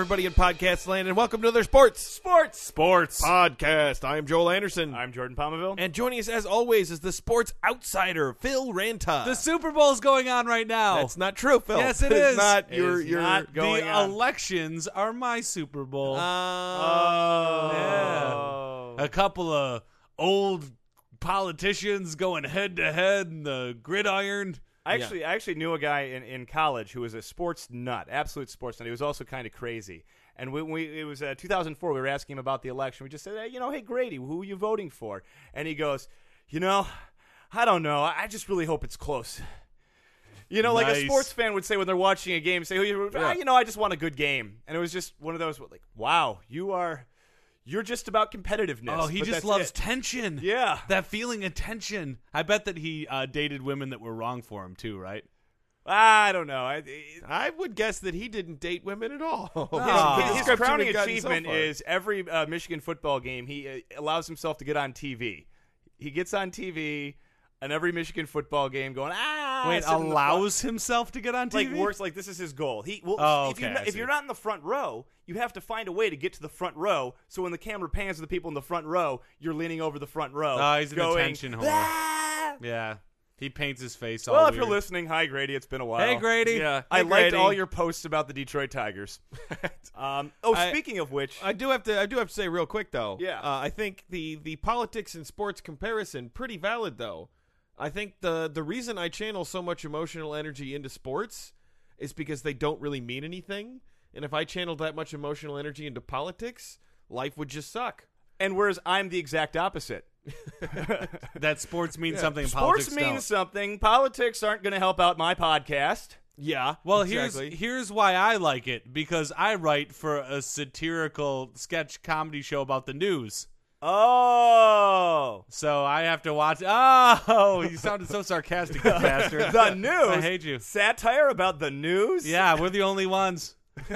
Everybody in podcast land, and welcome to another sports sports Sports. podcast. I'm Joel Anderson, I'm Jordan Palmaville. and joining us as always is the sports outsider Phil Ranta. The Super Bowl is going on right now. That's not true, Phil. Yes. Not It your is your. not going the on. elections are my Super Bowl. Uh, Oh. a couple of old politicians going head to head in the gridiron. I actually, I actually knew a guy in, in college who was a sports nut, absolute sports nut. He was also kind of crazy. And when we, it was uh, 2004, we were asking him about the election. We just said, hey, you know, hey Grady, who are you voting for? And he goes, you know, I don't know. I just really hope it's close. You know, like a sports fan would say when they're watching a game, say, "Who you- ah, you know, I just want a good game." And it was just one of those, like, wow, you are, you're just about competitiveness. Oh, he but just loves it. tension. Yeah. That feeling of tension. I bet that he uh, dated women that were wrong for him, too, right? I don't know. I, I would guess that he didn't date women at all. Ah. his, His his crowning we've so achievement is every uh, Michigan football game he uh, allows himself to get on TV. He gets on TV on every Michigan football game, going ah. Wait, sitting in the allows himself to get on front. TV? like works like this is his goal. He well, Oh, if, you're okay, not, if you're not in the front row, you have to find a way to get to the front row. So when the camera pans to the people in the front row, you're leaning over the front row. Oh, he's an attention whore. "Ah!" Yeah. He paints his face all Well, if weird. you're listening, hi Grady. It's been a while. Hey, Grady. Yeah. I Hey, liked Grady. all your posts about the Detroit Tigers. um, oh, I- speaking of which, I do have to. I do have to say real quick though. Yeah. Uh, I think the the politics and sports comparison pretty valid though. I think the the reason I channel so much emotional energy into sports is because they don't really mean anything. And if I channeled that much emotional energy into politics, life would just suck. and whereas I'm the exact opposite. that sports means something Sports politics means don't. something. Politics aren't going to help out my podcast. Yeah. Well, exactly. here's here's why I like it because I write for a satirical sketch comedy show about the news. Oh, So I have to watch. Oh, you sounded so sarcastic, you bastard. the news. I hate you. Satire about the news. Yeah, we're the only ones.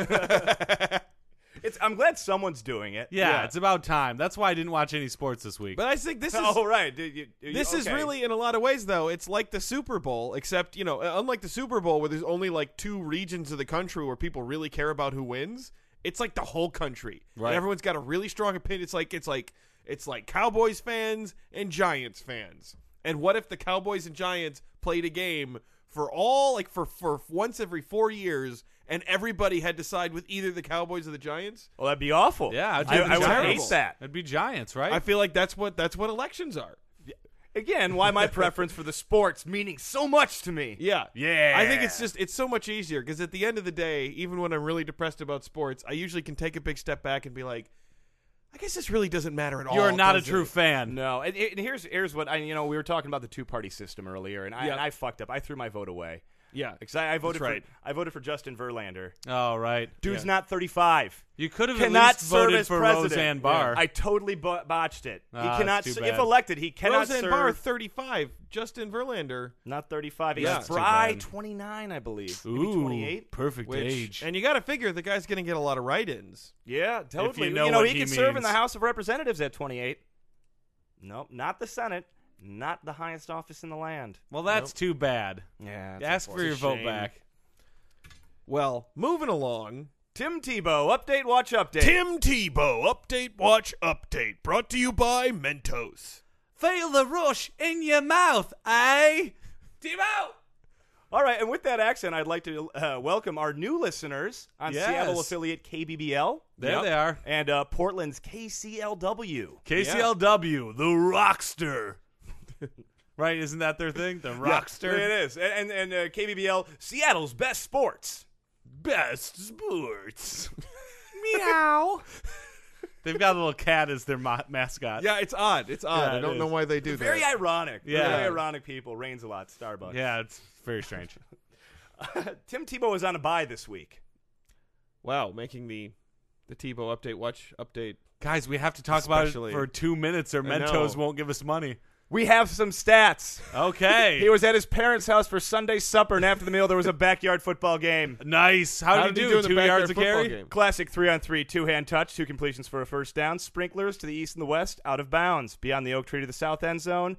it's. I'm glad someone's doing it. Yeah, it's about time. That's why I didn't watch any sports this week. but I think this is Oh right. Did you- you- This is okay. really, in a lot of ways, though, it's like the Super Bowl, except, you know, uh, unlike the Super Bowl where there's only like two regions of the country where people really care about who wins, it's like the whole country. Right. And everyone's got a really strong opinion. It's like, it's like, it's like Cowboys fans and Giants fans. And what if the Cowboys and Giants played a game for all, like, for, for once every four years, and everybody had to side with either the Cowboys or the Giants? Well, that'd be awful. yeah, it'd I, I would hate that. It'd be Giants, right? I feel like that's what that's what elections are. Again, why my preference for the sports meaning so much to me. Yeah. Yeah. I think it's just it's so much easier because at the end of the day, even when I'm really depressed about sports, I usually can take a big step back and be like, I guess this really doesn't matter at all. You're not a true it? fan. No, and, and here's here's what I you know we were talking about the two party system earlier, and I Yeah. and I fucked up. I threw my vote away Yeah. because I, I voted That's right. for I voted for Justin Verlander. Oh, right. Dude's Yeah. not 35. You could have at Cannot least serve voted as for president. Roseanne Barr. I totally bo- botched it. Ah, he cannot, too s- bad. if elected, he cannot Roseanne serve. Barr 35, Justin Verlander, not 35. Yeah. Fry 29, I believe. Ooh, 28. perfect which age. and you got to figure the guy's going to get a lot of write-ins. Yeah, totally. know know, what he, he could serve in the House of Representatives at 28. Nope, not the Senate. Not the highest office in the land. well, that's too bad. Yeah. Ask for your vote back. Well, moving along, Tim Tebow, update, watch, update. Tim Tebow update watch update brought to you by Mentos. Feel the rush in your mouth, eh? Tebow! All right, and with that accent, I'd like to uh, welcome our new listeners on Yes. Seattle affiliate KBBL There Yep. they are. and uh, Portland's KCLW. KCLW, the Rockster. right? Isn't that their thing? The Rockster. It is, and and, and uh, KBBL, Seattle's best sports. Best sports. Meow. They've got a little cat as their ma- mascot. Yeah, it's odd. It's odd. Yeah, I it don't know why they do Very that. Very ironic. Yeah. Very ironic people. Rains a lot. Starbucks. Yeah, it's very strange. Tim Tebow is on a bye this week. Wow, making the the Tebow update watch update. Guys, we have to talk about it for two minutes, or Mentos won't give us money. We have some stats. Okay. He was at his parents' house for Sunday supper, and after the meal, there was a backyard football game. nice. How, How did did you he do? do Two backyard yards of football carry? game? Classic three on three, two hand touch, two completions for a first down. Sprinklers to the east and the west, out of bounds. Beyond the oak tree to the south end zone.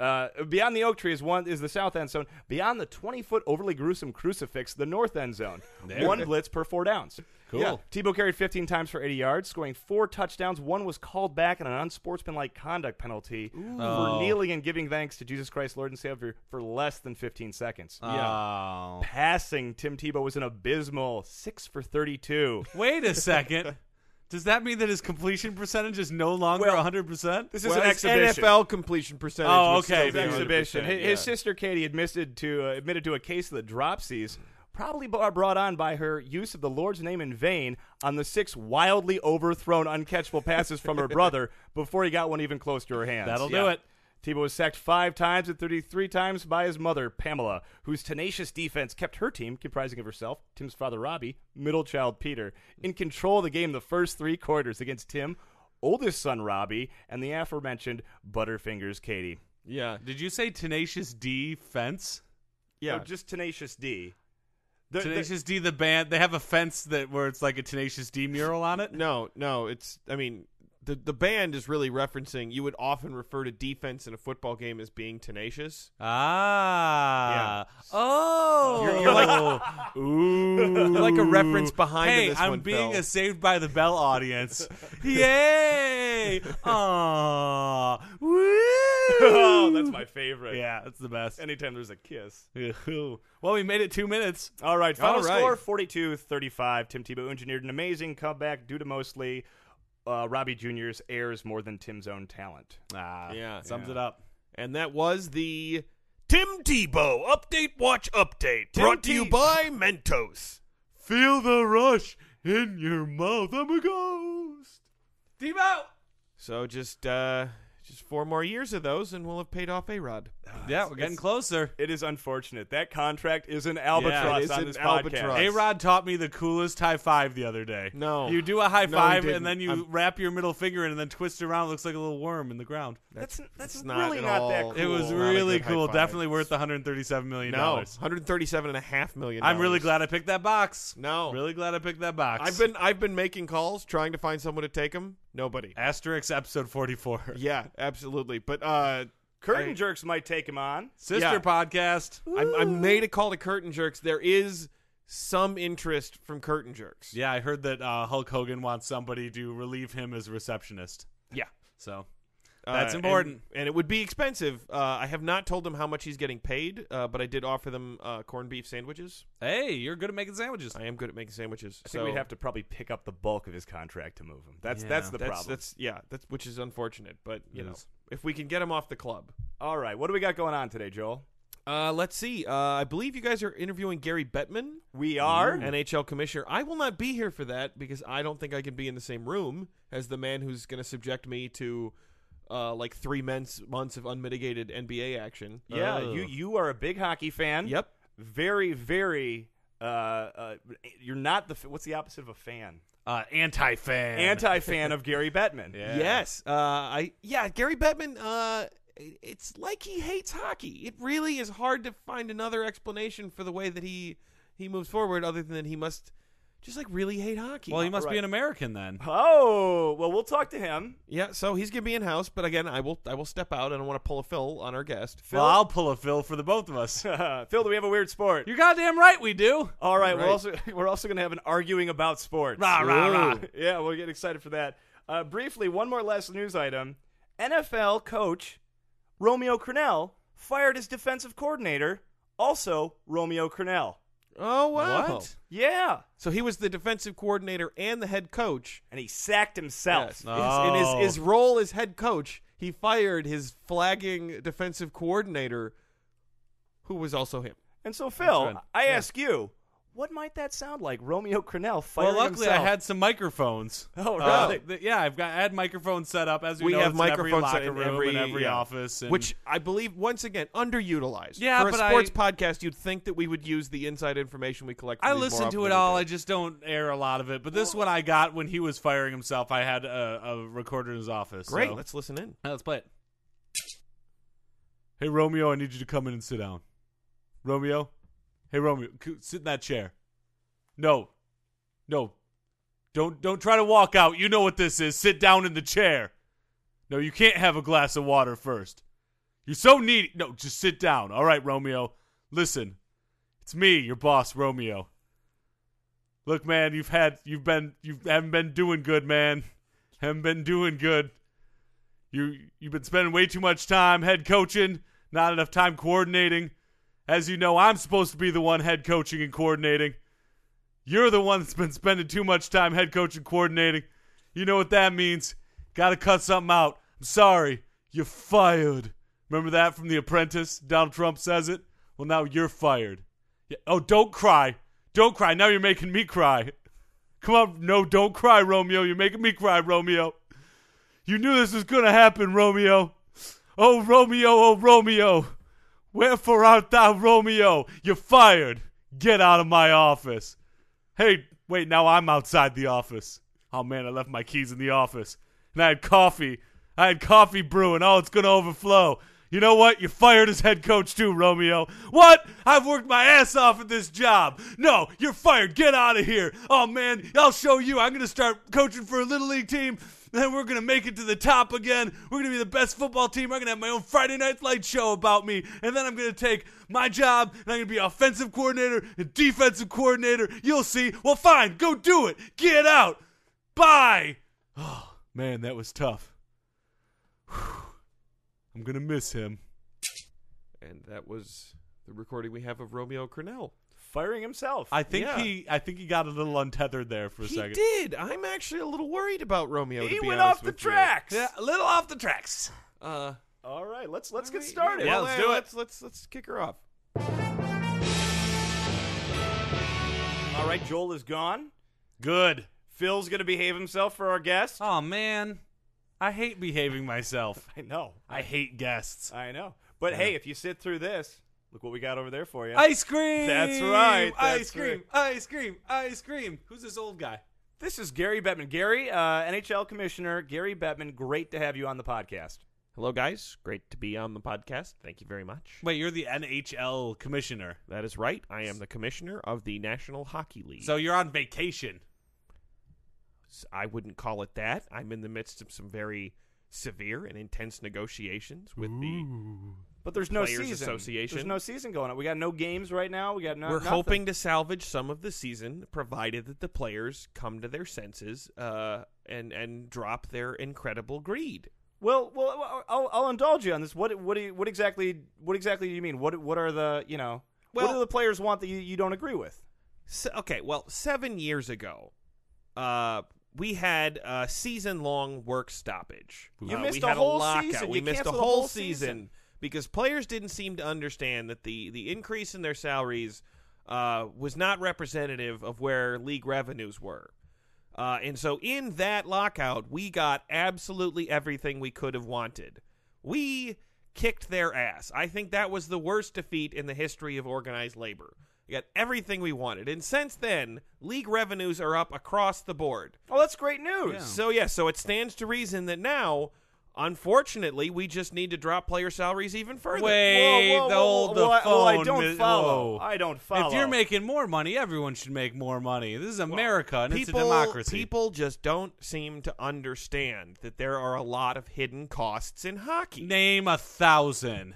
Uh, beyond the oak tree is one is the south end zone. Beyond the twenty foot overly gruesome crucifix, the north end zone. There. One blitz per four downs. Cool. Yeah. Tebow carried 15 times for 80 yards, scoring four touchdowns. One was called back on an unsportsmanlike conduct penalty Oh. for kneeling and giving thanks to Jesus Christ, Lord and Savior, for less than 15 seconds. Oh. Passing, Tim Tebow was an abysmal six for 32. Wait a second. Does that mean that his completion percentage is no longer Well, 100%? This is Well, an it's exhibition. NFL completion percentage. Oh, okay, be His 100%, exhibition. His, his yeah. sister Katie admitted to uh, admitted to a case of the dropsies, probably brought on by her use of the Lord's name in vain on the six wildly overthrown uncatchable passes from her brother before he got one even close to her hands. That'll do it. Tebow was sacked five times and 33 times by his mother, Pamela, whose tenacious defense kept her team, comprising of herself, Tim's father, Robbie, middle child, Peter, in control of the game the first three quarters against Tim, oldest son, Robbie, and the aforementioned Butterfingers, Katie. Yeah, Did you say Tenacious defense? yeah. No, just Tenacious D. The- the- Tenacious D, the band, they have a fence that where it's like a Tenacious D mural on it. no, no. It's. I mean, the the band is really referencing. You would often refer to defense in a football game as being tenacious. Ah. Oh. You're- you're like- Ooh. You're like a reference behind Hey, this I'm one, being Phil. a Saved by the Bell audience. Yay! Aww. Woo! oh, that's my favorite. Yeah, that's the best. Anytime there's a kiss. well, we made it two minutes. All right, final All right. score 42 35. Tim Tebow engineered an amazing comeback due to mostly uh, Robbie Jr.'s heirs more than Tim's own talent. Ah, Yeah. sums Yeah. it up. And that was the Tim Tebow Update Watch Update, Tim brought to you by Mentos. Feel the rush in your mouth. I'm a ghost. Tebow. So just uh just four more years of those, and we'll have paid off a Rod. Ah, yeah, we're getting closer. It is unfortunate. That contract is an albatross it is on an this albatross. podcast. A Rod taught me the coolest high five the other day. No. You do a high No, he five didn't. and then you I'm- wrap your middle finger in and then twist it around. It looks like a little worm in the ground. That's that's, not really at not that all- cool. It was Not a really good high cool. five. Definitely worth the 137 million No, dollars. 137 and a half million. I'm really glad I picked that box. No. really glad I picked that box. I've been I've been making calls trying to find someone to take them. Nobody. Asterix episode 44. Yeah, absolutely. But uh, Curtain I- jerks might take him on. Sister Yeah. podcast. I, I made a call to Curtain Jerks. There is some interest from Curtain Jerks. Yeah, I heard that uh, Hulk Hogan wants somebody to relieve him as receptionist. Yeah. So That's and- important. and, it would be expensive. Uh, I have not told them how much he's getting paid, uh, but I did offer them uh, corned beef sandwiches. hey, you're good at making sandwiches. I am good at making sandwiches. I think we'd have to probably pick up the bulk of his contract to move him. That's Yeah. that's the that's, problem. That's yeah. That's which is unfortunate, but you It know, is. if we can get him off the club. All right, what do we got going on today, Joel? Uh, let's see. Uh, I believe you guys are interviewing Gary Bettman, We are. NHL commissioner. I will not be here for that because I don't think I can be in the same room as the man who's going to subject me to uh, like three months months of unmitigated NBA action. Yeah, Oh. you you are a big hockey fan. Yep. Very very. Uh, uh, you're not the. What's the opposite of a fan? Uh, anti-fan. Anti fan of Gary Bettman. Yeah. Yes. Uh, I yeah. Gary Bettman. Uh, it's like he hates hockey. It really is hard to find another explanation for the way that he he moves forward, other than that he must just like really hate hockey. Well, he must be an American then. Oh well, we'll talk to him. Yeah, so he's gonna be in house, but again, I will I will step out. I don't want to pull a Phil on our guest. Phil? Well, I'll pull a Phil for the both of us. Phil, do we have a weird sport? You're goddamn right we do. All right, we're also we're also going to have an arguing about sports. Rah, rah, rah. Ooh. Yeah, we'll get excited for that. Uh, briefly, one more last news item: NFL coach Romeo Crennel fired his defensive coordinator, also Romeo Crennel. Oh wow! What? Yeah, So he was the defensive coordinator and the head coach. and he sacked himself. Yes. Oh. In his, oh. his role as head coach, he fired his flagging defensive coordinator, who was also him. And so, Phil, right. I ask you, What might that sound like? Romeo Crennel Well, firing luckily I had some microphones. Oh, Uh, really? th- yeah, I've got I had microphones set up as we, We know have it's in every microphones locker in room every- and every yeah. office, and Which I believe, once again, underutilized. Yeah, for a but sports I- podcast, you'd think that we would use the inside information we collect. From I these more listen often to than it we all. do. I just don't air a lot of it. But this one I got when he was firing himself. I had a, a recorder in his office. Great. so- Let's listen in. Yeah, let's play it. Hey Romeo, I need you to come in and sit down. Romeo, hey Romeo, sit in that chair. No, no, don't don't try to walk out. You know what this is. Sit down in the chair. No, you can't have a glass of water first. You're so needy. No, just sit down. All right, Romeo. Listen, it's me, your boss, Romeo. Look, man, you've had you've been you haven't been doing good, man. Haven't been doing good. You you've been spending way too much time head coaching, not enough time coordinating. As you know, I'm supposed to be the one head coaching and coordinating. You're the one that's been spending too much time head coaching and coordinating. You know what that means. Got to cut something out. I'm sorry. You're fired. Remember that from The Apprentice? Donald Trump says it. Well, now you're fired. Yeah. Oh, don't cry. Don't cry. Now you're making me cry. Come on. No, don't cry, Romeo. You're making me cry, Romeo. You knew this was going to happen, Romeo. Oh, Romeo, oh, Romeo. Wherefore art thou, Romeo? You're fired. Get out of my office. Hey, wait, now I'm outside the office. Oh, man, I left my keys in the office. And I had coffee. I had coffee brewing. Oh, it's going to overflow. You know what? You're fired as head coach too, Romeo. What? I've worked my ass off at this job. No, you're fired. Get out of here. Oh man, I'll show you. I'm gonna start coaching for a little league team. And then we're gonna make it to the top again. We're gonna be the best football team. I'm gonna have my own Friday night light show about me. And then I'm gonna take my job and I'm gonna be offensive coordinator and defensive coordinator. You'll see. Well, fine. Go do it. Get out. Bye. Oh man, that was tough. I'm gonna miss him. And that was the recording we have of Romeo Crennel. Firing himself. I think Yeah. he I think he got a little untethered there for a He second. did. I'm actually a little worried about Romeo. to he be went honest off the with you. tracks. Yeah, a little off the tracks. Uh, All right, let's let's get started. Yeah, let's do it. Let's let's let's kick her off. All right, Joel is gone. Good. Phil's gonna behave himself for our guest. Oh man. I hate behaving myself. I know. I hate guests. I know. But hey, if you sit through this, look what we got over there for you. Ice cream. That's right, ice that's cream. Ice cream. Ice cream. Who's this old guy? This is Gary Bettman. Gary, uh, NHL Commissioner Gary Bettman. Great to have you on the podcast. Hello, guys. Great to be on the podcast. Thank you very much. Wait, you're the NHL commissioner. That is right. I am the commissioner of the National Hockey League. So you're on vacation. I wouldn't call it that. I'm in the midst of some very severe and intense negotiations with the. But there's no Players season. Association. There's no season going on. We got no games right now. We got no. We're nothing. hoping to salvage some of the season, provided that the players come to their senses uh, and and drop their incredible greed. Well, well, I'll, I'll indulge you on this. What, what, do you, what exactly, what exactly do you mean? What, what are the, you know, well, what do the players want that you, you don't agree with? So, okay, well, seven years ago, uh, we had a season-long work stoppage. You Uh, missed we a whole lockout. season. We You missed a a whole whole season, season. Because players didn't seem to understand that the the increase in their salaries uh, was not representative of where league revenues were. Uh, and so, in that lockout, we got absolutely everything we could have wanted. We kicked their ass. I think that was the worst defeat in the history of organized labor. We got everything we wanted. And since then, league revenues are up across the board. Oh, that's great news. Yeah. So, yeah, so it stands to reason that now, unfortunately, we just need to drop player salaries even further. Wait, Whoa, whoa, whoa, hold whoa, the whoa, I- phone. whoa, I don't follow. whoa. I don't follow. If you're making more money, everyone should make more money. This is America, and it's a democracy. People just don't seem to understand that there are a lot of hidden costs in hockey. Name a thousand.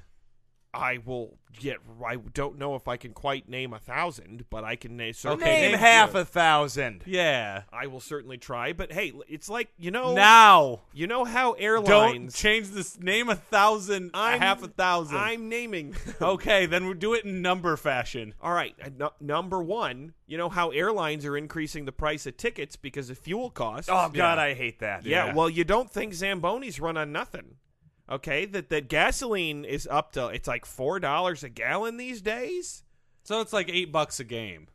I will get. I don't know if I can quite name a thousand, but I can name. Okay, name name- half a thousand. Yeah. I will certainly try. But hey, it's like you know. Now. you know how airlines Don't change this. Name a thousand. a I'm- half a thousand. I'm naming. okay, then we'll do it in number fashion. All right. number one, you know how airlines are increasing the price of tickets because of fuel costs. Oh God, Yeah. I hate that. Yeah, Yeah. well, you don't think Zambonis run on nothing. Okay, that that gasoline is up to it's like four dollars a gallon these days. So it's like eight bucks a game.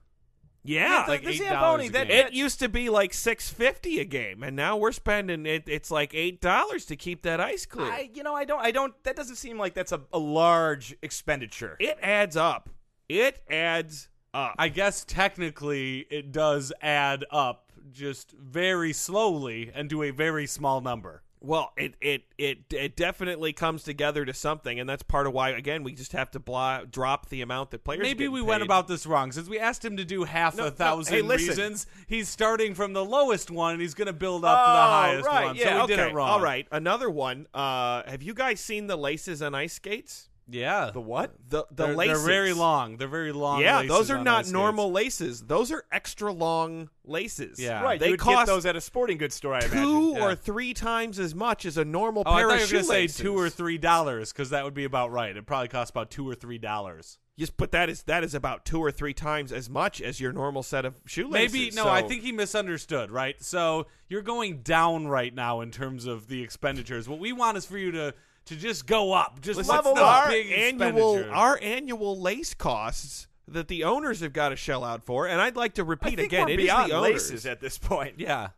Yeah, the, like the $8 Zamboni, that. It used to be like six fifty a game, and now we're spending it. It's like eight dollars to keep that ice clear. I, you know, I don't, I don't. That doesn't seem like that's a, a large expenditure. it adds up. It adds up. I guess technically it does add up just very slowly and to a very small number. Well, it, it it it definitely comes together to something, and that's part of why again we just have to blah, drop the amount that players. Maybe we went about this wrong. Since we asked him to do half No, no, a thousand hey, reasons, he's starting from the lowest one and he's going to build up to the Oh, highest right, one. yeah, so we okay, did it wrong. All right, another one. Uh, have you guys seen the laces on ice skates? Yeah. the what? The the they're, laces. they're very long. They're very long. Yeah, laces those are not ice skates. normal laces. Those are extra long laces. Yeah. Right, they you would cost get those at a sporting goods store. I imagine. two Yeah. or three times as much as a normal Oh, I pair thought of you were going to say shoelaces. two or three dollars because that would be about right. It probably costs about two or three dollars. Just but that is that is about two or three times as much as your normal set of shoelaces. Maybe no. so- I think he misunderstood. Right. So you're going down right now in terms of the expenditures. What we want is for you to to just go up. Just Listen, level the our big annual our annual lace costs that the owners have got to shell out for, and I'd like to repeat again, it is the owners. laces at this point. Yeah.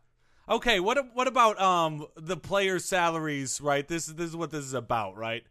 Okay. What what about um the players' salaries? Right. This this is what this is about. Right.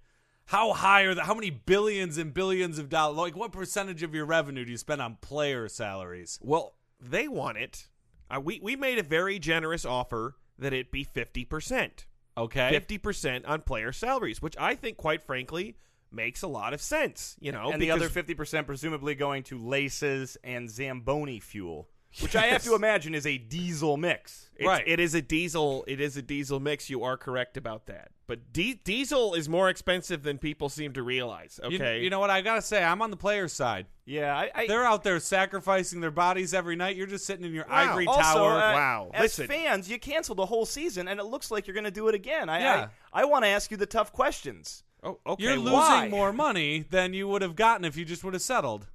How high are the how many billions and billions of dollars? Like what percentage of your revenue do you spend on player salaries? Well, they want it. Uh, we we made a very generous offer that it be fifty percent. Okay. fifty percent on player salaries, which I think, quite frankly, makes a lot of sense. You know, and the other fifty percent presumably going to laces and Zamboni fuel, which I have to imagine is a diesel mix. it's- Right. it is a diesel. It is a diesel mix. You are correct about that. But di- diesel is more expensive than people seem to realize. Okay, You, know what? I gotta say, I'm on the players' side. Yeah, I, I They're out there sacrificing their bodies every night. You're just sitting in your Wow. ivory also, tower. uh, Wow. As Listen. fans, you canceled the whole season, and it looks like you're going to do it again. I, Yeah. I, I want to ask you the tough questions. Oh, okay. You're losing why? more money than you would have gotten if you just would have settled.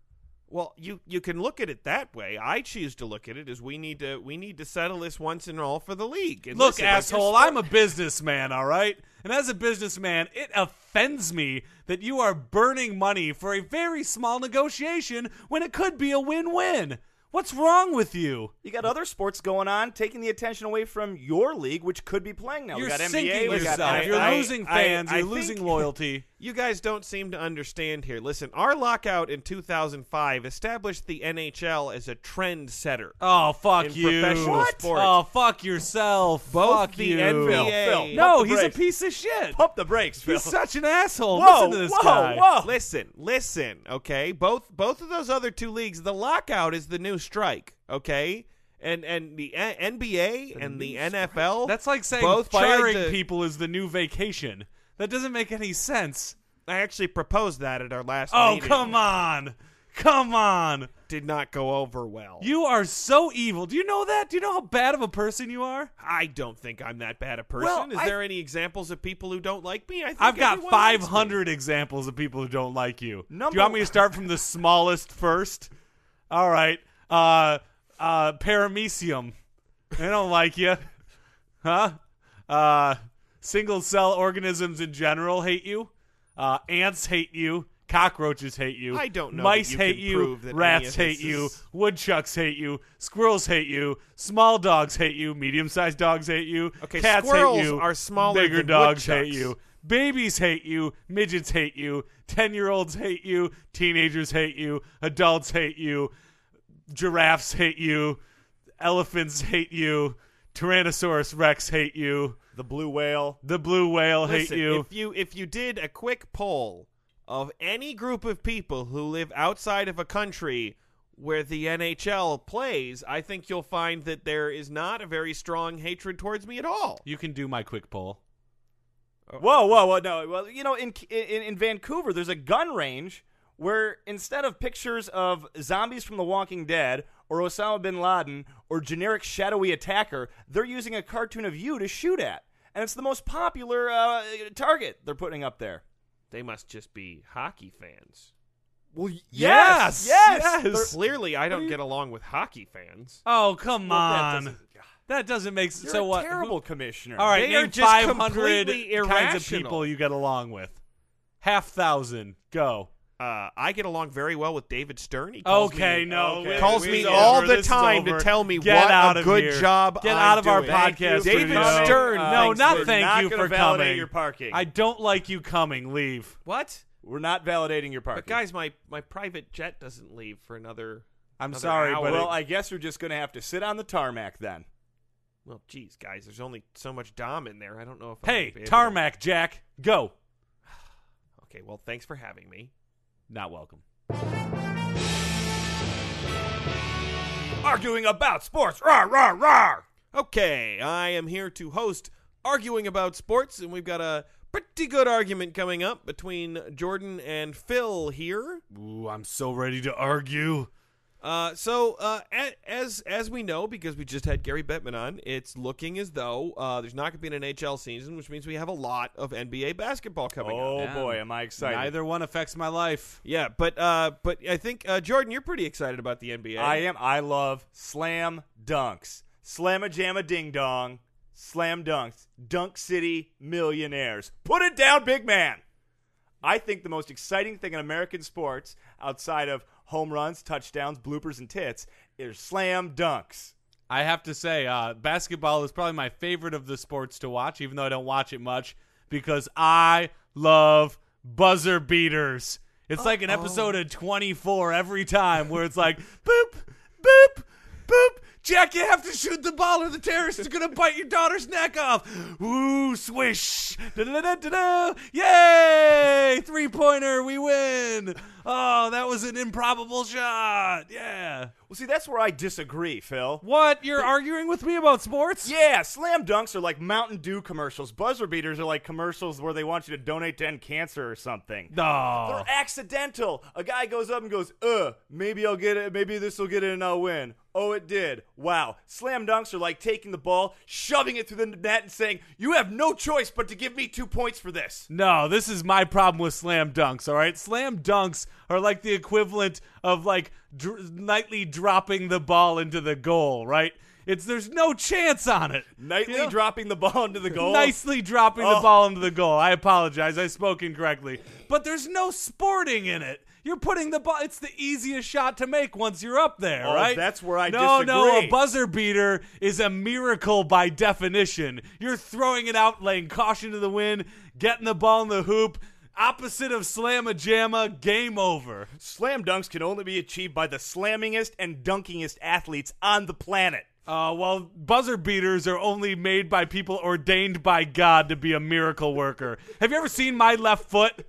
Well, you you can look at it that way. I choose to look at it as we need to we need to settle this once and all for the league. And Look, listen, asshole, I'm a businessman, all right? And as a businessman, it offends me that you are burning money for a very small negotiation when it could be a win win. What's wrong with you? You got other sports going on, taking the attention away from your league, which could be playing now. You're we got sinking NBA, we got yourself. You're I- losing fans. I you're think- losing loyalty. You guys don't seem to understand here. Listen, our lockout in 2005 established the NHL as a trend setter. Oh, fuck you. What? sports. Oh, fuck yourself. Both fuck the you. NBA Phil, Phil, No, the he's a piece of shit. Pump the brakes, Phil. He's such an asshole. whoa, Listen to this whoa, guy. whoa. Listen, listen, okay? Both both of those other two leagues, the lockout is the new strike, okay? And and the NBA and the NFL That's like saying both firing to- people is the new vacation. That doesn't make any sense. I actually proposed that at our last Oh, meeting. come on. Come on. Did not go over well. You are so evil. Do you know that? Do you know how bad of a person you are? I don't think I'm that bad a person. Well, Is I- there any examples of people who don't like me? I think I've got everyone likes me. 500 examples of people who don't like you. Do Number- you want me to start from the smallest first? All right. Uh, uh, paramecium. They don't like you. Huh? Uh, single cell organisms in general hate you. Uh, ants hate you. Cockroaches hate you. I don't know Mice you hate you. Rats hate you. is- Woodchucks hate you. Squirrels hate you. Small dogs hate you. Medium sized dogs hate you. Okay, Cats squirrels hate you. are smaller Bigger dogs hate you. Babies hate you. Midgets hate you. Ten year olds hate you. Teenagers hate you. Adults hate you. Giraffes hate you. Elephants hate you. Tyrannosaurus Rex hate you. the blue whale. The blue whale hate you. If you if you did a quick poll of any group of people who live outside of a country where the NHL plays, I think you'll find that there is not a very strong hatred towards me at all. You can do my quick poll. Oh. Whoa, whoa, whoa! No, well, you know, in in, in Vancouver, there's a gun range where instead of pictures of zombies from The Walking Dead or Osama bin Laden or generic shadowy attacker, they're using a cartoon of you to shoot at, and it's the most popular uh, target they're putting up there. They must just be hockey fans. Well, yes, yes, yes. They're- Clearly, I don't get along with hockey fans. Oh come Well, that on. doesn't- That doesn't make sense. You're so a what? terrible Who- commissioner. All right, They are name 500 kinds of people you get along with. Half thousand. Go. Uh, I get along very well with David Stern. He calls Okay, me, no, okay. calls we- me it's all the This time to tell me Get what out a good here. job. Get I'm out of our doing. podcast. David studio. Stern. Uh, No, thanks not thank not you gonna for validate coming. your parking. I don't like you coming. Leave. What? We're not validating your parking. But guys, my my private jet doesn't leave for another. I'm Another sorry, hour. but well, it- I guess we're just going to have to sit on the tarmac then. Well, geez, guys, there's only so much Dom in there. I don't know if. I'm hey, gonna be able to- tarmac, Jack, go. Okay, well, thanks for having me. Not welcome. Arguing about sports. Rawr, rawr, rawr. Okay, I am here to host arguing about sports, and we've got a pretty good argument coming up between Jordan and Phil here. Ooh, I'm so ready to argue. Uh, so uh, as as we know, because we just had Gary Bettman on, it's looking as though uh, there's not going to be an NHL season, which means we have a lot of NBA basketball coming up. Oh Yeah. boy, am I excited! Neither one affects my life. Yeah, but uh, but I think uh, Jordan, you're pretty excited about the NBA. I am. I love slam dunks. Slam a jam a ding dong. Slam dunks. Dunk City millionaires. Put it down, big man. I think the most exciting thing in American sports, outside of home runs, touchdowns, bloopers, and tits, is slam dunks. I have to say, uh, basketball is probably my favorite of the sports to watch, even though I don't watch it much, because I love buzzer beaters. It's like an episode of 24 every time where it's like, boop, boop, boop. Jack, you have to shoot the ball or the terrorist is going to bite your daughter's neck off. Ooh, swish. Da-da-da-da-da. Yay! Three pointer, we win. Oh, that was an improbable shot. Yeah. Well, see, that's where I disagree, Phil. What? You're arguing with me about sports? Yeah, slam dunks are like Mountain Dew commercials. Buzzer beaters are like commercials where they want you to donate to end cancer or something. No. They're accidental. A guy goes up and goes, "Uh, maybe I'll get it. Maybe this will get it, and I'll win." Oh, it did. Wow. Slam dunks are like taking the ball, shoving it through the net, and saying, "You have no choice but to give me two points for this." No, this is my problem with slam dunks, all right? Slam dunks are like the equivalent of like dr- nightly dropping the ball into the goal, right? It's there's no chance on it. Nightly You know? dropping the ball into the goal. Nicely dropping the Oh. ball into the goal. I apologize. I spoke incorrectly. But there's no sporting in it. You're putting the ball. It's the easiest shot to make once you're up there, Oh, right? that's where I no, no. disagree. A buzzer beater is a miracle by definition. You're throwing it out, laying caution to the wind, getting the ball in the hoop. Opposite of slamma jamma, game over. Slam dunks can only be achieved by the slammingest and dunkingest athletes on the planet. Uh, well, buzzer beaters are only made by people ordained by God to be a miracle worker. Have you ever seen my left foot?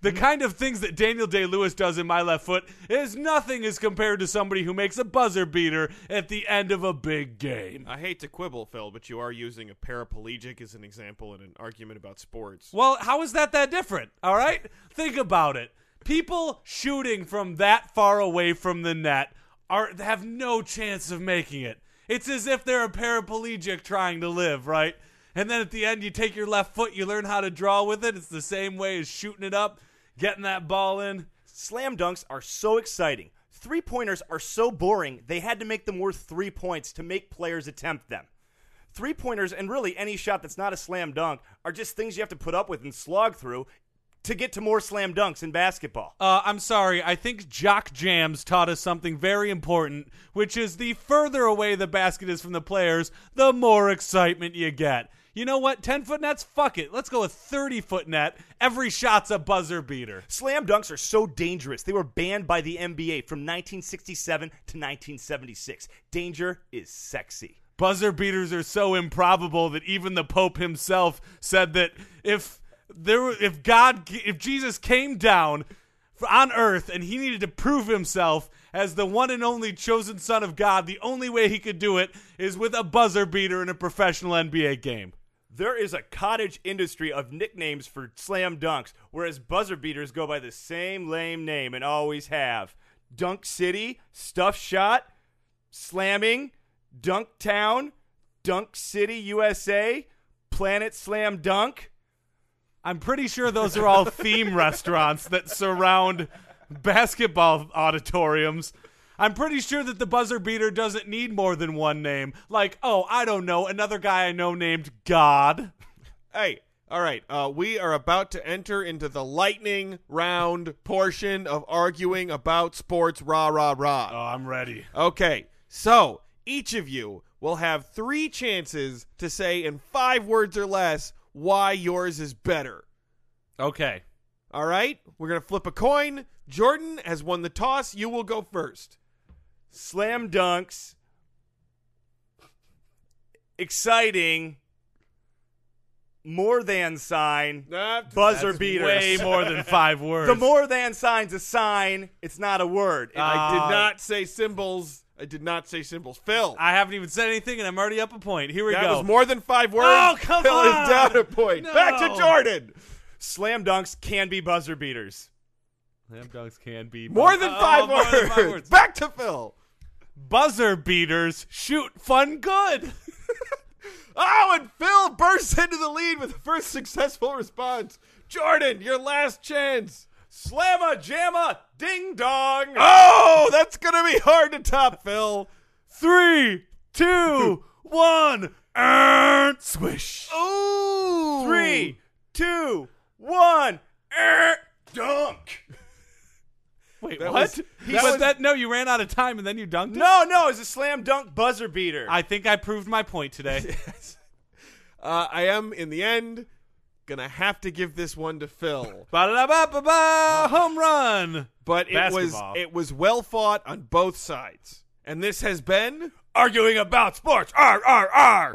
The kind of things that Daniel Day Lewis does in my left foot is nothing as compared to somebody who makes a buzzer beater at the end of a big game. I hate to quibble, Phil, but you are using a paraplegic as an example in an argument about sports. Well, how is that that different? All right? Think about it. People shooting from that far away from the net are have no chance of making it. It's as if they're a paraplegic trying to live, right? And then at the end you take your left foot, you learn how to draw with it. It's the same way as shooting it up, getting that ball in. Slam dunks are so exciting. Three pointers are so boring, they had to make them worth three points to make players attempt them. Three pointers, and really any shot that's not a slam dunk, are just things you have to put up with and slog through to get to more slam dunks in basketball. Uh, I'm sorry. I think Jock Jams taught us something very important, which is the further away the basket is from the players, the more excitement you get. You know what? 10 foot nets? Fuck it. Let's go with 30 foot net. Every shot's a buzzer beater. Slam dunks are so dangerous, they were banned by the NBA from 1967 to 1976. Danger is sexy. Buzzer beaters are so improbable that even the Pope himself said that if there if God if Jesus came down on earth and he needed to prove himself as the one and only chosen son of God, the only way he could do it is with a buzzer beater in a professional NBA game. There is a cottage industry of nicknames for slam dunks, whereas buzzer beaters go by the same lame name and always have. Dunk City, Stuff Shot, Slamming, Dunk Town, Dunk City, USA, Planet Slam Dunk. I'm pretty sure those are all theme restaurants that surround basketball auditoriums. I'm pretty sure that the buzzer beater doesn't need more than one name. Like, oh, I don't know, another guy I know named God. Hey, All right, uh, we are about to enter into the lightning round portion of arguing about sports. Rah rah rah. Oh, I'm ready. Okay, so each of you will have three chances to say in five words or less why yours is better. Okay. All right, we're gonna flip a coin. Jordan has won the toss. You will go first. Slam dunks. Exciting. More than sign. Buzzer That's beaters. Way more than five words. The more than sign's a sign. It's not a word. It- I did Uh, not say symbols. I did not say symbols. Phil, I haven't even said anything, and I'm already up a point. Here we that go. was more than five words. Oh, come Phil on. is down a point. Back to No. Jordan. Slam dunks can be buzzer beaters. Slam dogs can be More than Oh, five, more than five words. Back to Phil. Buzzer beaters shoot fun good. Oh, and Phil bursts into the lead with the first successful response. Jordan, your last chance. Slamma jamma ding dong. Oh, that's gonna be hard to top, Phil. Three, two, one, and swish. Ooh, Three, two, one. Er, dunk. Wait, That what? was- that was- that. No, you ran out of time and then you dunked it. No, no, it's a slam dunk buzzer beater. I think I proved my point today. Uh, I am in the end gonna have to give this one to Phil, Ba-da-da-ba-ba-ba, home run. but it was it was well fought on both sides, and this has been Arguing about sports. R R R.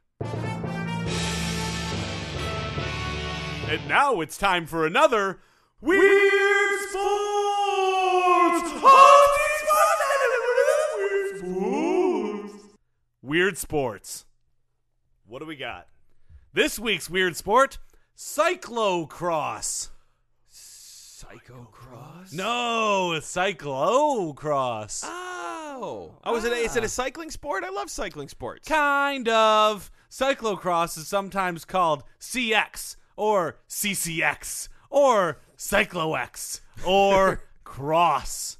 And now it's time for another Weird Sports! Weird Sports. What do we got? This week's Weird Sport Cyclocross. Cyclocross? No, cyclocross. Oh, oh, is it? A, is it a ah. cycling sport? I love cycling sports. Kind of. Cyclocross is sometimes called CX or CCX or CycloX or Cross.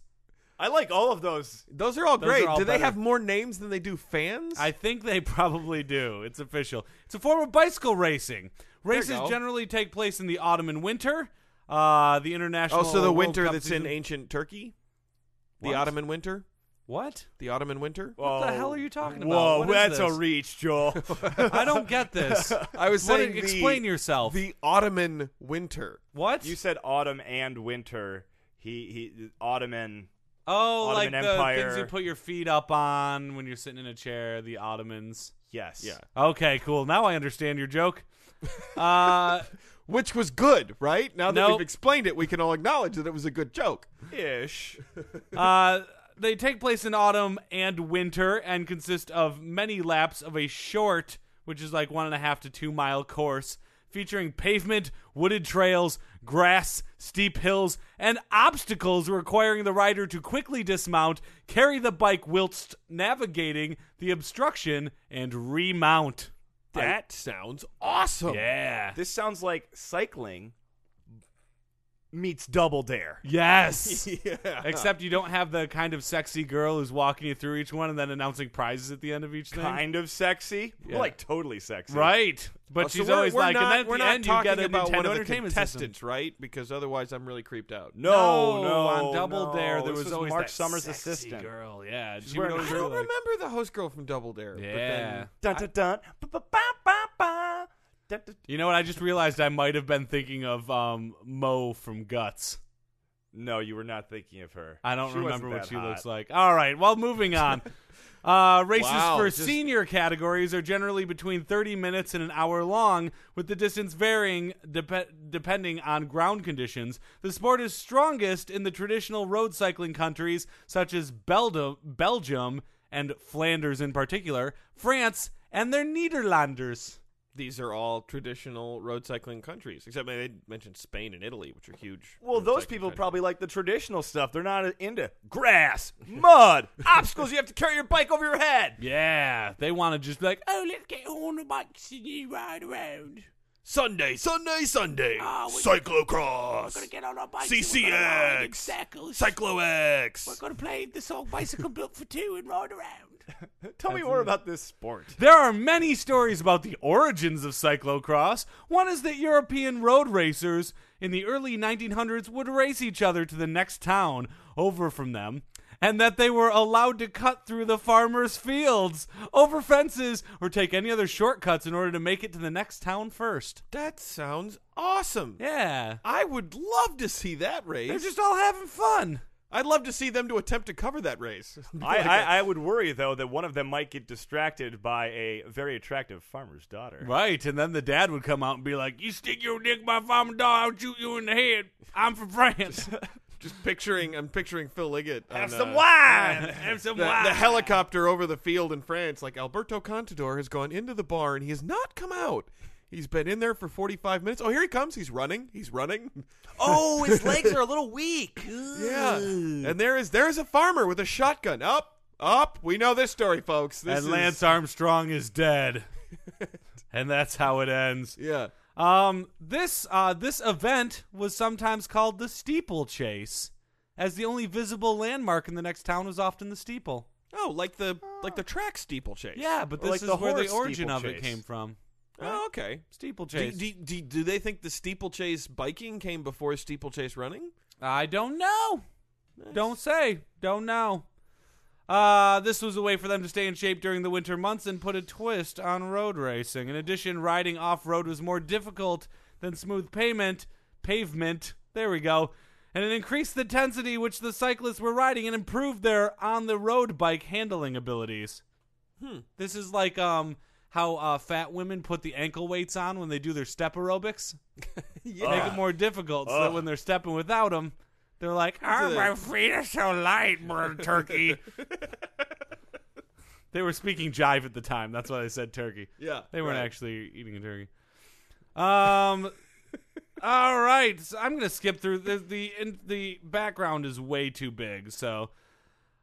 I like all of those. Those are all Those great. are all do they better. have more names than they do fans? I think they probably do. It's official. It's a form of bicycle racing. Races go. generally take place in the autumn and winter. Uh, the international. oh, so the World winter Cup that's season- in ancient Turkey, the What? Ottoman winter, What? the Ottoman winter. What the hell are you talking about? Whoa, What is that's a reach, Joel. I don't get this. I was What- saying the- explain yourself. The Ottoman winter. what? you said autumn and winter. He he Ottoman. oh, like Ottoman the Empire. things you put your feet up on when you're sitting in a chair. The Ottomans. Yes. Yeah. Okay, cool. Now I understand your joke. Uh, Which was good, right? Now that Nope. we've explained it, we can all acknowledge that it was a good joke. Ish. Uh, they take place in autumn and winter and consist of many laps of a short, which is like one and a half to two mile course, featuring pavement, wooded trails, grass, steep hills, and obstacles requiring the rider to quickly dismount, carry the bike whilst navigating the obstruction, and remount. That sounds awesome. Yeah. This sounds like cycling meets double dare. Yes. yeah. Except you don't have the kind of sexy girl who's walking you through each one and then announcing prizes at the end of each thing. Kind of sexy. Yeah. Like totally sexy. Right. But Oh, she's we're- always we're like, not, and then at we're the not end you talking get a about Nintendo one of the Entertainment contestants, System. right? Because otherwise, I'm really creeped out. No, No, no. on Double no. Dare there This was, always Mark Summers' sexy assistant. girl. Yeah, she I don't like, remember the host girl from Double Dare. but Yeah. then- Dun dun dun. You know what? I just realized I might have been thinking of um, Mo from Guts. No, you were not thinking of her. I don't She wasn't remember what that she hot. looks like. All right, well, moving on. Uh, races Wow, for just- senior categories are generally between 30 minutes and an hour long, with the distance varying dep- depending on ground conditions. The sport is strongest in the traditional road cycling countries such as Belda- Belgium and Flanders in particular, France, and they're Nederlanders. These are all traditional road cycling countries, except they mentioned Spain and Italy, which are huge. Well, those people countries. probably like the traditional stuff. They're not into grass, mud, obstacles. You have to carry your bike over your head. Yeah, they want to just be like, oh, let's get on the bikes and ride around. Sunday, Sunday, Sunday, Oh, cyclocross, We're gonna get on our bikes. CCX, and we're gonna ride in circles. Cyclo-X. We're gonna play the song "Bicycle Built for Two and ride around. Tell me more about this sport. There are many stories about the origins of cyclocross. One is that European road racers in the early 1900s would race each other to the next town over from them, and that they were allowed to cut through the farmers' fields, over fences, or take any other shortcuts in order to make it to the next town first. That sounds awesome. Yeah. I would love to see that race. They're just all having fun. I'd love to see them to attempt to cover that race. I, Like I, a- I would worry though that one of them might get distracted by a very attractive farmer's daughter. Right, and then the dad would come out and be like, "You stick your dick by farmer dog, I'll shoot you in the head. I'm from France. just picturing, I'm picturing Phil Liggett. Have on, some uh, wine. Have some The, wine." the helicopter over the field in France, like Alberto Contador has gone into the bar and he has not come out. He's been in there for 45 minutes. Oh, here he comes. He's running. He's running. oh, his legs are a little weak. Yeah. And there is there is a farmer with a shotgun. Up, up. We know this story, folks. This and is, Lance Armstrong is dead. and that's how it ends. Yeah. Um, this uh, this event was sometimes called the steeplechase, as the only visible landmark in the next town was often the steeple. Oh, like the like the track steeplechase. Yeah, but Or this like is the where the origin of it came from. Oh, okay. Steeplechase. do, do, do they think the steeplechase biking came before steeplechase running? I don't know. Don't say. Don't know. Uh, this was a way for them to stay in shape during the winter months and put a twist on road racing. In addition, riding off road was more difficult than smooth pavement. Pavement. There we go. And it increased the intensity which the cyclists were riding and improved their on the road bike handling abilities. Hmm. This is like um how uh, fat women put the ankle weights on when they do their step aerobics. Yeah. Make it more difficult so that when they're stepping without them, they're like, That's oh, my feet are so light, brother turkey. they were speaking jive at the time. That's why they said turkey. Yeah. They weren't right. actually eating a turkey. Um. all right, so I'm gonna skip through the the in, the background is way too big, so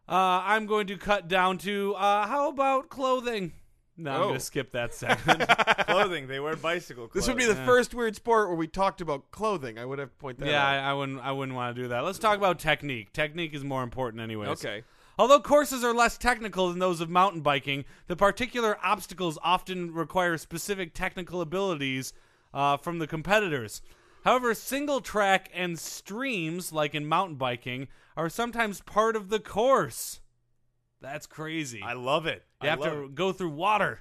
uh, I'm going to cut down to uh, how about clothing? No, I'm Oh. gonna skip that segment. clothing. They wear bicycle clothes. This would be the Yeah. first weird sport where we talked about clothing. I would have to point that yeah, I. I wouldn't. I wouldn't want to do that. Let's talk about technique. Technique is more important, anyways. Okay. Although courses are less technical than those of mountain biking, the particular obstacles often require specific technical abilities uh, from the competitors. However, single track and streams, like in mountain biking, are sometimes part of the course. That's crazy. I love it. you I have to it. go through water.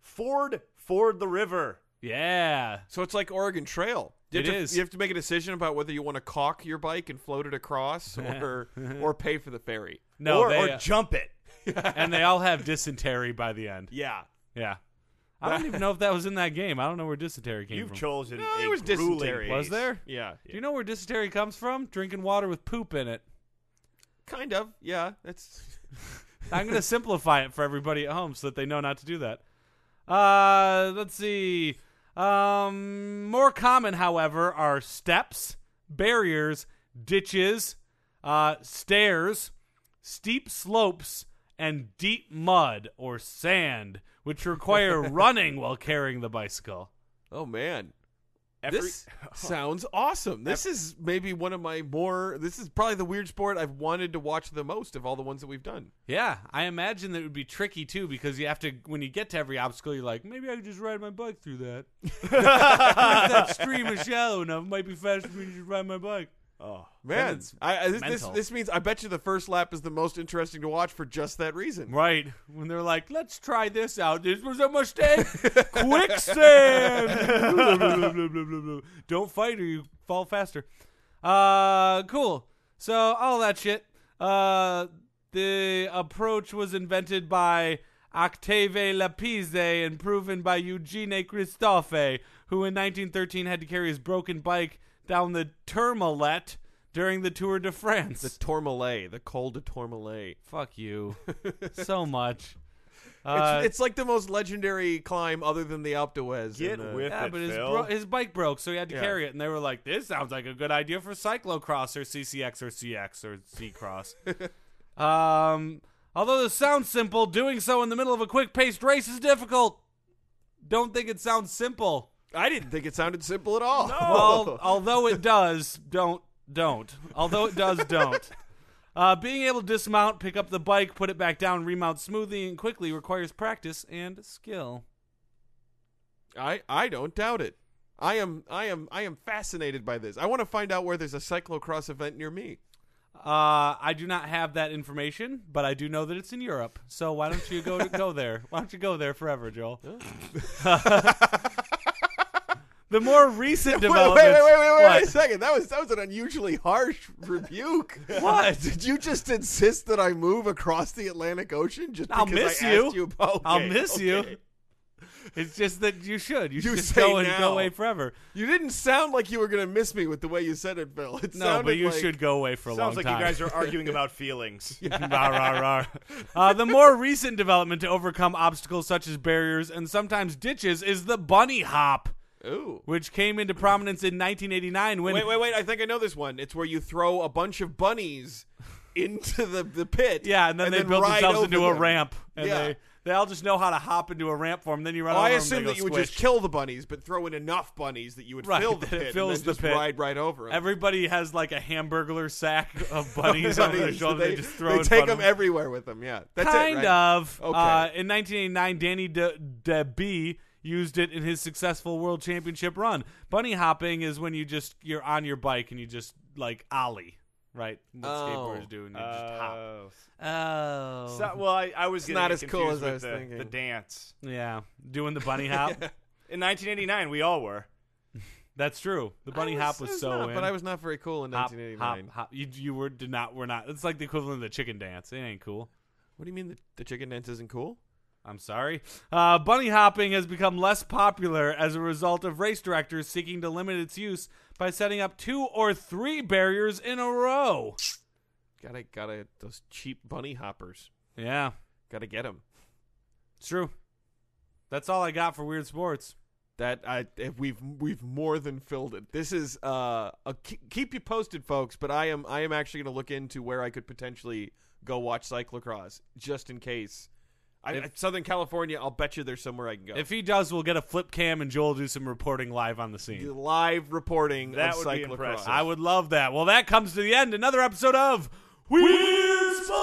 ford ford the river. Yeah. So it's like Oregon Trail. You It have to, is. You have to make a decision about whether you want to caulk your bike and float it across, or or pay for the ferry. No, or, they, or uh, jump it. and they all have dysentery by the end. Yeah. Yeah. I don't even know if that was in that game. I don't know where dysentery came from. You've chosen No, a there was dysentery. Was pace. there? Yeah, Do you know where dysentery comes from? Drinking water with poop in it. Kind of. Yeah, that's I'm going to simplify it for everybody at home so that they know not to do that. Uh, let's see. Um, more common, however, are steps, barriers, ditches, uh, stairs, steep slopes, and deep mud or sand, which require running while carrying the bicycle. oh man. Every- this sounds awesome. This is maybe one of my more. This is probably the weird sport I've wanted to watch the most of all the ones that we've done. Yeah, I imagine that it would be tricky too because you have to when you get to every obstacle, you're like, maybe I could just ride my bike through that. that stream is shallow enough, it might be faster for me to just ride my bike. Oh. Man, I, I, this, this this means I bet you the first lap is the most interesting to watch for just that reason. Right when they're like, let's try this out. This was a mistake. Quicksand. Don't fight or you fall faster. Uh, cool. So all that shit. Uh, the approach was invented by Octave Lapize and proven by Eugene Christophe, who in 1913 had to carry his broken bike down the Tourmalet during the Tour de France. The Tourmalet, the Col de Tourmalet. Fuck you. so much. Uh, it's, it's like the most legendary climb other than the Alpe d'Huez. Get in, uh, with yeah, it, but his, Phil. bro- his bike broke, so he had to Yeah. carry it. And they were like, "This sounds like a good idea for cyclocross or CCX or CX or C cross." um, although this sounds simple, doing so in the middle of a quick-paced race is difficult. Don't think it sounds simple. I didn't think it sounded simple at all. Well, although it does, don't don't. Although it does, don't. Uh, being able to dismount, pick up the bike, put it back down, remount smoothly and quickly requires practice and skill. I I don't doubt it. I am I am I am fascinated by this. I want to find out where there's a cyclocross event near me. Uh, I do not have that information, but I do know that it's in Europe. So why don't you go to, go there? Why don't you go there forever, Joel? the more recent Wait, wait, wait, wait, wait, wait, a second. That was that was an unusually harsh rebuke. What? Did you just insist that I move across the Atlantic Ocean just I'll because miss I you. asked you about? I'll miss okay. you. It's just that you should. You, You should just go and now. go away forever. You didn't sound like you were going to miss me with the way you said it, Bill. It No, but you like, should go away for a long time. Sounds like you guys are arguing about feelings. rah, rah, rah. Uh, the more recent development to overcome obstacles such as barriers and sometimes ditches is the bunny hop, Ooh. which came into prominence in 1989 when Wait, wait, wait! I think I know this one. It's where you throw a bunch of bunnies into the, the pit. yeah, and then they build themselves into a ramp, and Yeah. they they all just know how to hop into a ramp form. Then you run Oh, over I them, they that you would just kill the bunnies, but throw in enough bunnies that you would Right, fill the that it pit fills and then the just pit. ride right over them. Everybody has like a hamburglar sack of bunnies on their shoulder. They, just throw they take front them everywhere with them. Yeah, that's kind it. Right? of. Okay. Uh, in 1989, Danny De- DeBee used it in his successful world championship run. Bunny hopping is when you just you're on your bike and you just like ollie, right? What Oh. skateboarders do, and you just hop. Oh. Oh, So- well, I, I was not as cool as I was the, thinking. the dance. yeah, doing the bunny hop. In 1989, we all were. That's true. The bunny I hop was, I so not, in. but I was not very cool in hop, 1989. hop, hop. You, you were did not were not. It's like the equivalent of the chicken dance. It ain't cool. What do you mean the, the chicken dance isn't cool? I'm sorry. Uh, bunny hopping has become less popular as a result of race directors seeking to limit its use by setting up two or three barriers in a row. Gotta gotta those cheap bunny hoppers. Yeah, Gotta get them. it's true. That's all I got for weird sports. That I if we've we've more than filled it. This is uh a, keep, you posted, folks. But I am I am actually gonna look into where I could potentially go watch cyclocross just in case. I, If- Southern California, I'll bet you there's somewhere I can go. If he does, we'll get a flip cam and Joel do some reporting live on the scene. live reporting That of would be impressive. I would love that. Well, that comes to the end. Another episode of Weird Sports.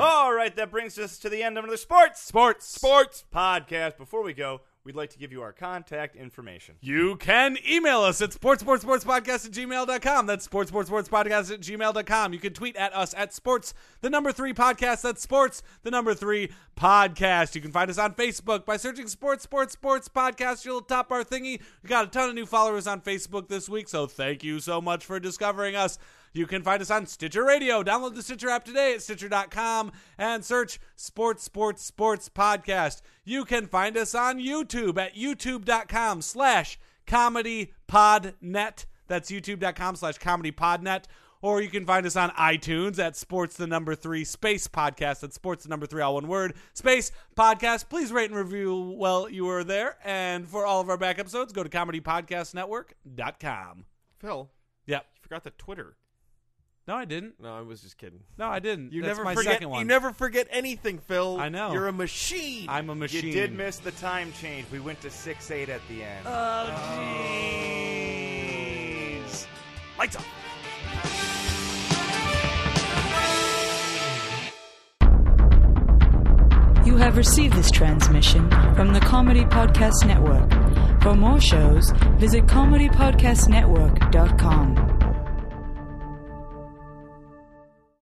All right, that brings us to the end of another sports Sports. Sports. podcast. Before we go, we'd like to give you our contact information. You can email us at sportsportsportspodcast at gmail.com. That's sportsportsportspodcast at gmail.com. You can tweet at us at sports, the number three podcast. That's sports, the number three podcast. You can find us on Facebook by searching sports, sports, sports podcast. You'll top our thingy. We got a ton of new followers on Facebook this week, so thank you so much for discovering us. You can find us on Stitcher Radio. Download the Stitcher app today at Stitcher.com and search Sports, Sports, Sports Podcast. You can find us on YouTube at YouTube.com slash Comedy Podnet. That's YouTube.com slash Comedy Podnet. Or you can find us on iTunes at Sports the Number Three Space Podcast. That's Sports the Number Three, all one word. Space Podcast. Please rate and review while you are there. And for all of our back episodes, go to ComedyPodcastNetwork.com. Phil, Yep. you forgot the Twitter. No, I didn't. No, I was just kidding. No, I didn't. You That's never my forget. second one. You never forget anything, Phil. I know. You're a machine. I'm a machine. You did miss the time change. We went to 6 8 at the end. Oh, jeez. Lights up. You have received this transmission from the Comedy Podcast Network. For more shows, visit comedypodcastnetwork.com.